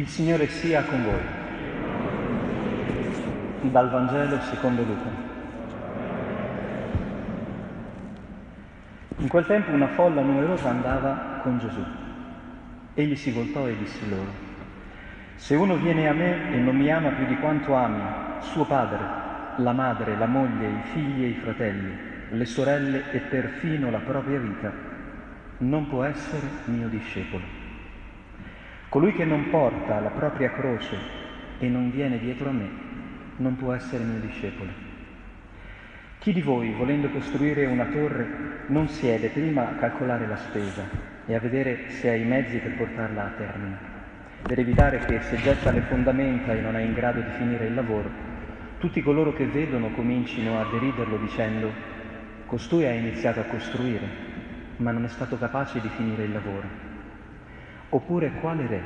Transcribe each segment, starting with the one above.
Il Signore sia con voi. Dal Vangelo secondo Luca. In quel tempo una folla numerosa andava con Gesù. Egli si voltò e disse loro, se uno viene a me e non mi ama più di quanto ami suo padre, la madre, la moglie, i figli e i fratelli, le sorelle e perfino la propria vita, non può essere mio discepolo. Colui che non porta la propria croce e non viene dietro a me non può essere mio discepolo. Chi di voi, volendo costruire una torre, non siede prima a calcolare la spesa e a vedere se ha i mezzi per portarla a termine, per evitare che se getta le fondamenta e non è in grado di finire il lavoro, tutti coloro che vedono comincino a deriderlo dicendo costui ha iniziato a costruire, ma non è stato capace di finire il lavoro. Oppure quale re,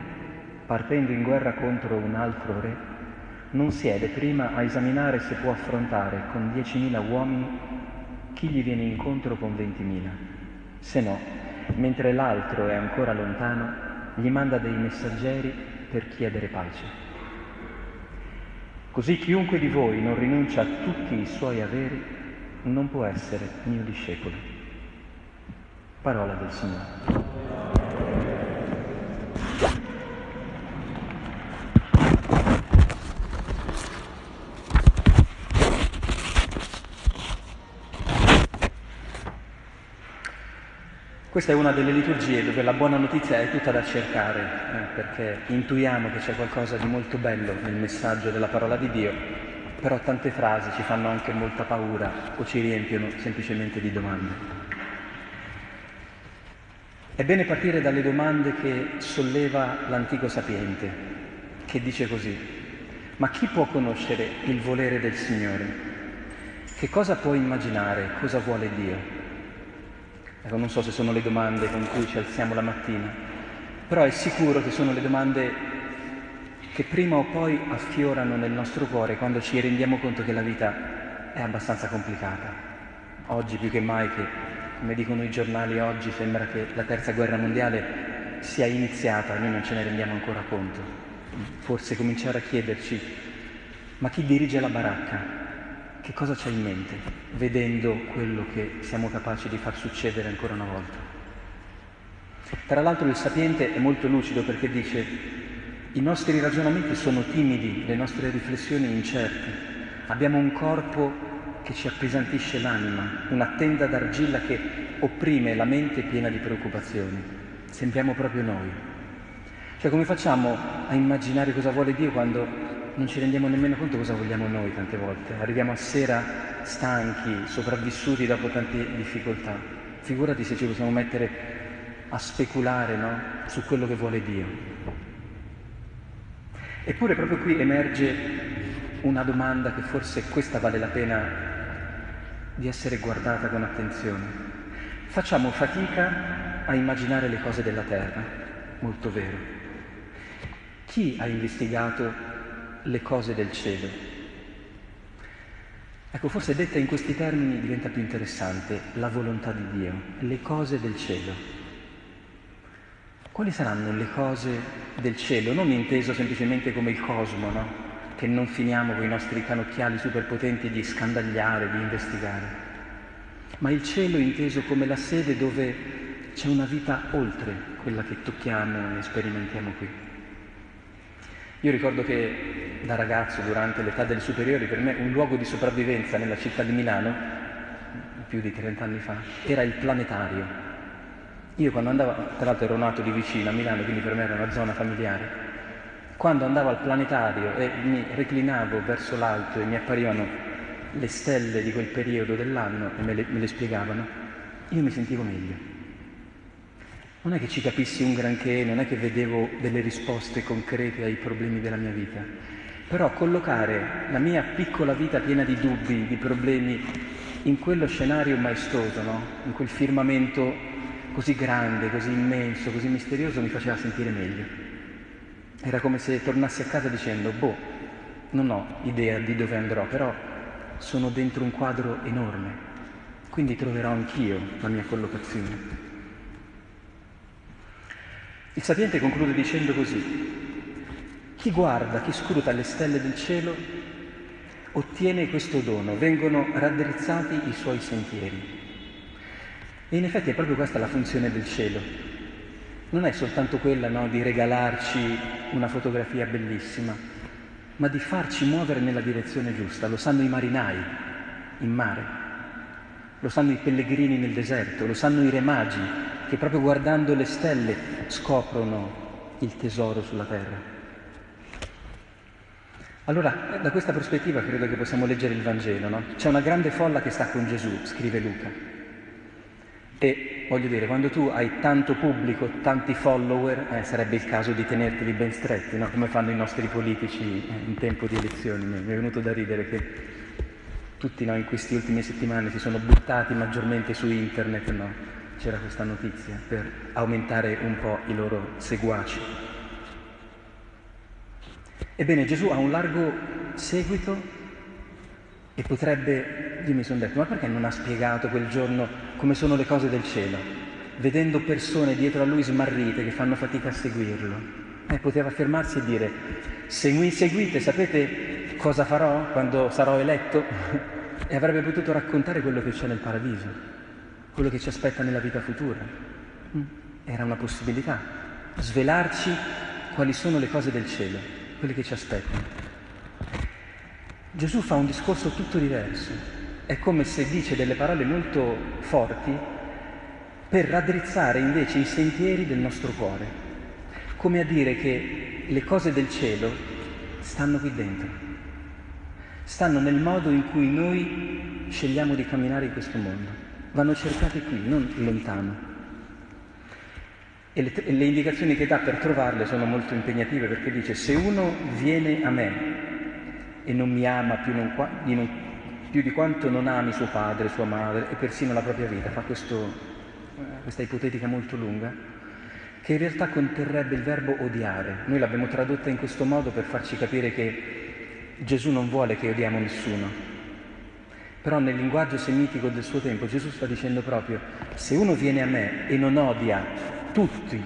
partendo in guerra contro un altro re, non siede prima a esaminare se può affrontare con 10.000 uomini chi gli viene incontro con 20.000? Se no, mentre l'altro è ancora lontano, gli manda dei messaggeri per chiedere pace. Così chiunque di voi non rinuncia a tutti i suoi averi non può essere mio discepolo. Parola del Signore. Questa è una delle liturgie dove la buona notizia è tutta da cercare, eh, perché intuiamo che c'è qualcosa di molto bello nel messaggio della parola di Dio, però tante frasi ci fanno anche molta paura o ci riempiono semplicemente di domande. È bene partire dalle domande che solleva l'antico sapiente, che dice così, ma chi può conoscere il volere del Signore? Che cosa può immaginare? Cosa vuole Dio? Ecco, non so se sono le domande con cui ci alziamo la mattina, però è sicuro che sono le domande che prima o poi affiorano nel nostro cuore quando ci rendiamo conto che la vita è abbastanza complicata. Oggi più che mai che, come dicono i giornali oggi, sembra che la terza guerra mondiale sia iniziata, noi non ce ne rendiamo ancora conto. Forse cominciare a chiederci, ma chi dirige la baracca? Che cosa c'è in mente vedendo quello che siamo capaci di far succedere ancora una volta. Tra l'altro il sapiente è molto lucido perché dice i nostri ragionamenti sono timidi, le nostre riflessioni incerte, abbiamo un corpo che ci appesantisce l'anima, una tenda d'argilla che opprime la mente piena di preoccupazioni. Sembriamo proprio noi. Cioè come facciamo a immaginare cosa vuole Dio quando non ci rendiamo nemmeno conto cosa vogliamo noi tante volte. Arriviamo a sera stanchi, sopravvissuti dopo tante difficoltà. Figurati se ci possiamo mettere a speculare no? su quello che vuole Dio. Eppure proprio qui emerge una domanda che forse questa vale la pena di essere guardata con attenzione. Facciamo fatica a immaginare le cose della terra, molto vero. Chi ha investigato le cose del cielo. Ecco, forse detta in questi termini diventa più interessante la volontà di Dio, le cose del cielo. Quali saranno le cose del cielo? Non inteso semplicemente come il cosmo, no? Che non finiamo con i nostri canocchiali superpotenti di scandagliare, di investigare, ma il cielo inteso come la sede dove c'è una vita oltre quella che tocchiamo e sperimentiamo qui. Io ricordo che da ragazzo, durante l'età delle superiori, per me un luogo di sopravvivenza nella città di Milano, più di 30 anni fa, era il planetario. Io quando andavo, tra l'altro ero nato di vicino a Milano, quindi per me era una zona familiare, quando andavo al planetario e mi reclinavo verso l'alto e mi apparivano le stelle di quel periodo dell'anno e me le, me le spiegavano, io mi sentivo meglio. Non è che ci capissi un granché, non è che vedevo delle risposte concrete ai problemi della mia vita, però collocare la mia piccola vita piena di dubbi, di problemi, in quello scenario maestoso, no? in quel firmamento così grande, così immenso, così misterioso, mi faceva sentire meglio. Era come se tornassi a casa dicendo, boh, non ho idea di dove andrò, però sono dentro un quadro enorme, quindi troverò anch'io la mia collocazione. Il sapiente conclude dicendo così, Chi guarda, chi scruta le stelle del cielo ottiene questo dono, vengono raddrizzati i suoi sentieri. E in effetti è proprio questa la funzione del cielo. Non è soltanto quella no, di regalarci una fotografia bellissima, ma di farci muovere nella direzione giusta. Lo sanno i marinai in mare, lo sanno i pellegrini nel deserto, lo sanno i re magi che proprio guardando le stelle scoprono il tesoro sulla terra. Allora, da questa prospettiva credo che possiamo leggere il Vangelo, no? C'è una grande folla che sta con Gesù, scrive Luca. E voglio dire, quando tu hai tanto pubblico, tanti follower, eh, sarebbe il caso di tenerteli ben stretti, no? come fanno i nostri politici eh, in tempo di elezioni. Mi è venuto da ridere che tutti no, in queste ultime settimane si sono buttati maggiormente su internet, no? C'era questa notizia, per aumentare un po' i loro seguaci. Ebbene, Gesù ha un largo seguito e potrebbe, io mi sono detto, ma perché non ha spiegato quel giorno come sono le cose del cielo, vedendo persone dietro a lui smarrite che fanno fatica a seguirlo? Eh, poteva fermarsi e dire, se mi seguite sapete cosa farò quando sarò eletto? e avrebbe potuto raccontare quello che c'è nel paradiso quello che ci aspetta nella vita futura. Mm. Era una possibilità, svelarci quali sono le cose del cielo, quelle che ci aspettano. Gesù fa un discorso tutto diverso, è come se dice delle parole molto forti per raddrizzare invece i sentieri del nostro cuore, come a dire che le cose del cielo stanno qui dentro, stanno nel modo in cui noi scegliamo di camminare in questo mondo vanno cercate qui, non lontano. E le, le, indicazioni che dà per trovarle sono molto impegnative perché dice se uno viene a me e non mi ama più, non, non, più di quanto non ami suo padre, sua madre e persino la propria vita, fa questo, questa ipotetica molto lunga, che in realtà conterrebbe il verbo odiare. Noi l'abbiamo tradotta in questo modo per farci capire che Gesù non vuole che odiamo nessuno, però nel linguaggio semitico del suo tempo Gesù sta dicendo proprio, se uno viene a me e non odia tutti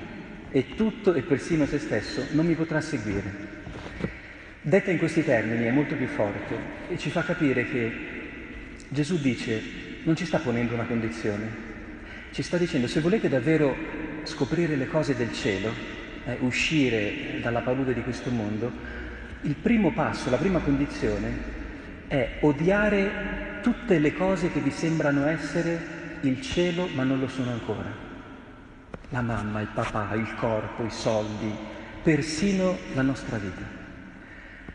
e tutto e persino se stesso, non mi potrà seguire. Detta in questi termini è molto più forte e ci fa capire che Gesù dice, non ci sta ponendo una condizione, ci sta dicendo se volete davvero scoprire le cose del cielo, eh, uscire dalla palude di questo mondo, il primo passo, la prima condizione è odiare tutte le cose che vi sembrano essere il cielo ma non lo sono ancora. La mamma, il papà, il corpo, i soldi, persino la nostra vita.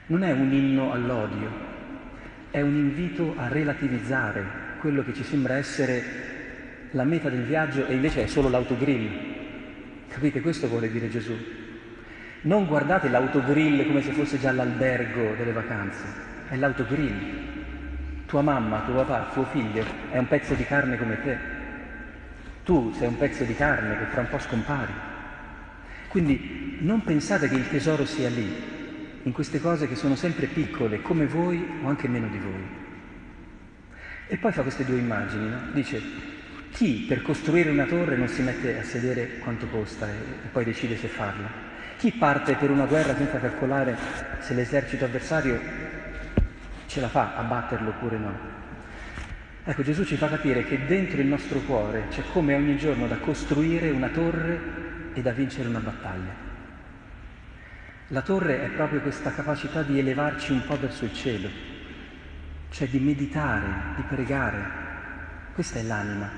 Non è un inno all'odio, è un invito a relativizzare quello che ci sembra essere la meta del viaggio e invece è solo l'autogrill. Capite? Questo vuole dire Gesù. Non guardate l'autogrill come se fosse già l'albergo delle vacanze, è l'autogrill tua mamma, tuo papà, tuo figlio è un pezzo di carne come te. Tu sei un pezzo di carne che fra un po' scompari. Quindi non pensate che il tesoro sia lì, in queste cose che sono sempre piccole, come voi o anche meno di voi. E poi fa queste due immagini, no? Dice, chi per costruire una torre non si mette a sedere quanto costa e, e poi decide se farla? Chi parte per una guerra senza calcolare se l'esercito avversario ce la fa a batterlo oppure no. Ecco, Gesù ci fa capire che dentro il nostro cuore c'è come ogni giorno da costruire una torre e da vincere una battaglia. La torre è proprio questa capacità di elevarci un po' verso il cielo, cioè di meditare, di pregare. Questa è l'anima.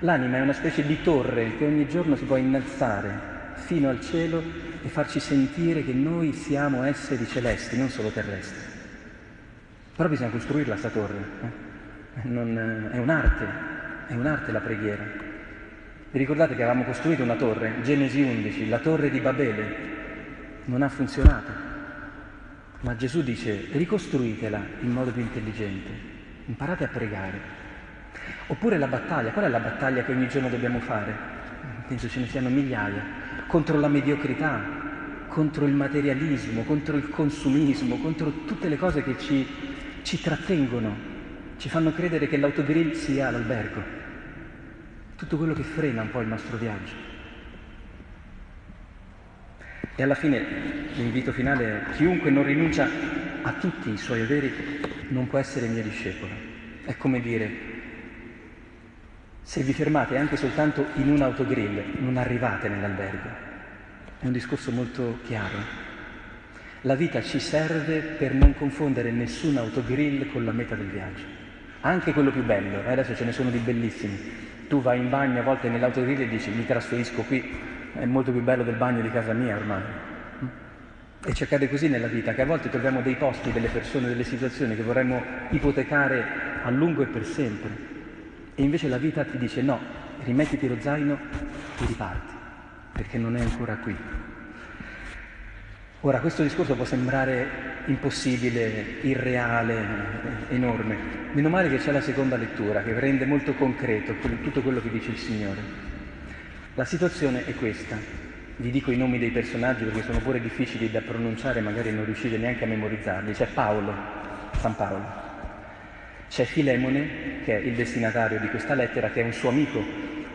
L'anima è una specie di torre che ogni giorno si può innalzare fino al cielo e farci sentire che noi siamo esseri celesti, non solo terrestri. Però bisogna costruirla sta torre. Eh? Non, è un'arte, è un'arte la preghiera. Vi ricordate che avevamo costruito una torre, Genesi 11, la torre di Babele, non ha funzionato. Ma Gesù dice ricostruitela in modo più intelligente, imparate a pregare. Oppure la battaglia, qual è la battaglia che ogni giorno dobbiamo fare? Penso ce ne siano migliaia, contro la mediocrità, contro il materialismo, contro il consumismo, contro tutte le cose che ci ci trattengono, ci fanno credere che l'autogrill sia l'albergo, tutto quello che frena un po' il nostro viaggio. E alla fine l'invito finale è chiunque non rinuncia a tutti i suoi averi non può essere mio discepolo. È come dire, se vi fermate anche soltanto in un autogrill non arrivate nell'albergo. È un discorso molto chiaro. La vita ci serve per non confondere nessun autogrill con la meta del viaggio. Anche quello più bello, eh, adesso ce ne sono di bellissimi. Tu vai in bagno a volte nell'autogrill e dici mi trasferisco qui, è molto più bello del bagno di casa mia ormai. E ci accade così nella vita, che a volte troviamo dei posti, delle persone, delle situazioni che vorremmo ipotecare a lungo e per sempre. E invece la vita ti dice no, rimettiti lo zaino e riparti, perché non è ancora qui. Ora, questo discorso può sembrare impossibile, irreale, enorme. Meno male che c'è la seconda lettura, che rende molto concreto tutto quello che dice il Signore. La situazione è questa. Vi dico i nomi dei personaggi perché sono pure difficili da pronunciare, magari non riuscite neanche a memorizzarli. C'è Paolo, San Paolo. C'è Filemone, che è il destinatario di questa lettera, che è un suo amico,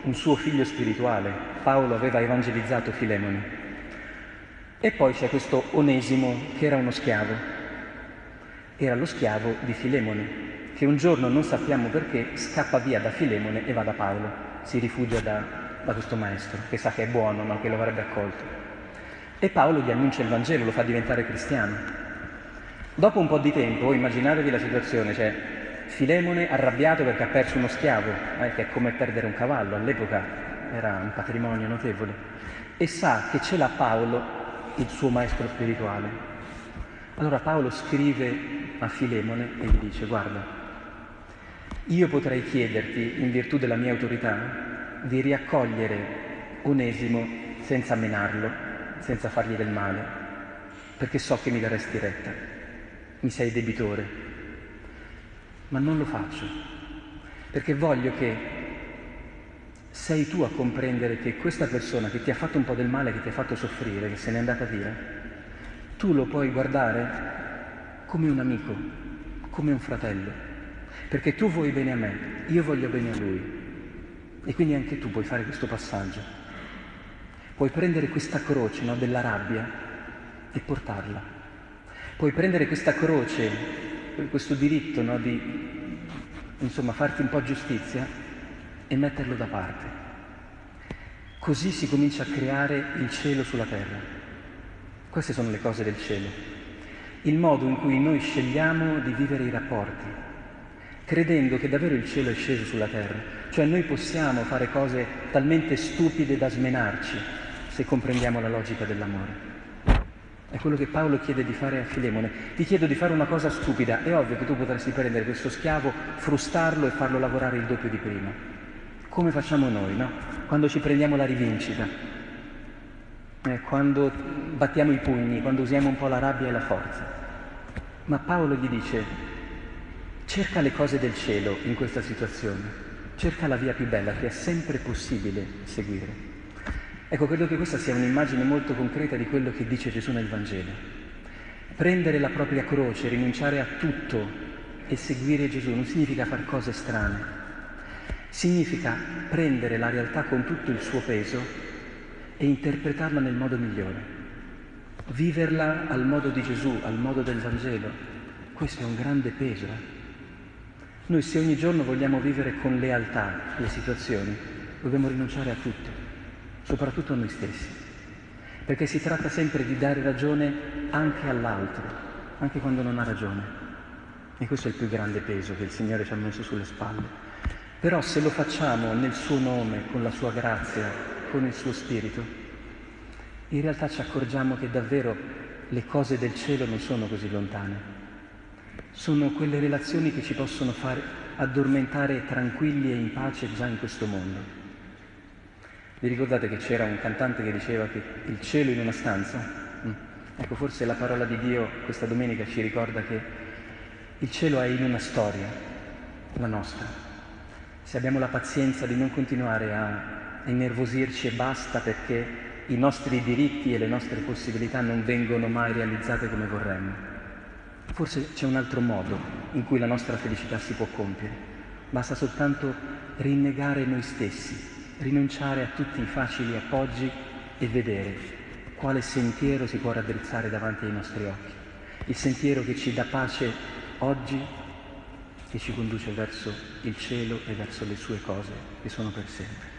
un suo figlio spirituale. Paolo aveva evangelizzato Filemone. E poi c'è questo Onesimo, che era uno schiavo. Era lo schiavo di Filemone, che un giorno, non sappiamo perché, scappa via da Filemone e va da Paolo. Si rifugia da da questo maestro, che sa che è buono, ma che lo avrebbe accolto. E Paolo gli annuncia il Vangelo, lo fa diventare cristiano. Dopo un po' di tempo, immaginatevi la situazione, cioè Filemone arrabbiato perché ha perso uno schiavo, eh, che è come perdere un cavallo, all'epoca era un patrimonio notevole, e sa che ce l'ha Paolo, il suo maestro spirituale. Allora Paolo scrive a Filemone e gli dice, guarda, io potrei chiederti, in virtù della mia autorità, di riaccogliere Onesimo senza menarlo, senza fargli del male, perché so che mi daresti retta, mi sei debitore, ma non lo faccio, perché voglio che sei tu a comprendere che questa persona che ti ha fatto un po' del male, che ti ha fatto soffrire, che se n'è andata via, tu lo puoi guardare come un amico, come un fratello, perché tu vuoi bene a me, io voglio bene a lui. E quindi anche tu puoi fare questo passaggio. Puoi prendere questa croce no, della rabbia e portarla. Puoi prendere questa croce, questo diritto no, di insomma, farti un po' giustizia e metterlo da parte. Così si comincia a creare il cielo sulla terra. Queste sono le cose del cielo. Il modo in cui noi scegliamo di vivere i rapporti, credendo che davvero il cielo è sceso sulla terra cioè noi possiamo fare cose talmente stupide da smenarci se comprendiamo la logica dell'amore. È quello che Paolo chiede di fare a Filemone. Ti chiedo di fare una cosa stupida. È ovvio che tu potresti prendere questo schiavo, frustarlo e farlo lavorare il doppio di prima. Come facciamo noi, no? Quando ci prendiamo la rivincita, eh, quando battiamo i pugni, quando usiamo un po' la rabbia e la forza. Ma Paolo gli dice, cerca le cose del cielo in questa situazione cerca la via più bella che è sempre possibile seguire. Ecco, credo che questa sia un'immagine molto concreta di quello che dice Gesù nel Vangelo. Prendere la propria croce, rinunciare a tutto e seguire Gesù non significa fare cose strane, significa prendere la realtà con tutto il suo peso e interpretarla nel modo migliore, viverla al modo di Gesù, al modo del Vangelo. Questo è un grande peso. Eh? Noi se ogni giorno vogliamo vivere con lealtà le situazioni, dobbiamo rinunciare a tutto, soprattutto a noi stessi, perché si tratta sempre di dare ragione anche all'altro, anche quando non ha ragione. E questo è il più grande peso che il Signore ci ha messo sulle spalle. Però se lo facciamo nel suo nome, con la sua grazia, con il suo spirito, in realtà ci accorgiamo che davvero le cose del cielo non sono così lontane sono quelle relazioni che ci possono far addormentare tranquilli e in pace già in questo mondo. Vi ricordate che c'era un cantante che diceva che il cielo in una stanza? Mm. Ecco, forse la parola di Dio questa domenica ci ricorda che il cielo è in una storia, la nostra. Se abbiamo la pazienza di non continuare a innervosirci e basta perché i nostri diritti e le nostre possibilità non vengono mai realizzate come vorremmo. Forse c'è un altro modo in cui la nostra felicità si può compiere. Basta soltanto rinnegare noi stessi, rinunciare a tutti i facili appoggi e vedere quale sentiero si può raddrizzare davanti ai nostri occhi. Il sentiero che ci dà pace oggi e ci conduce verso il cielo e verso le sue cose che sono per sempre.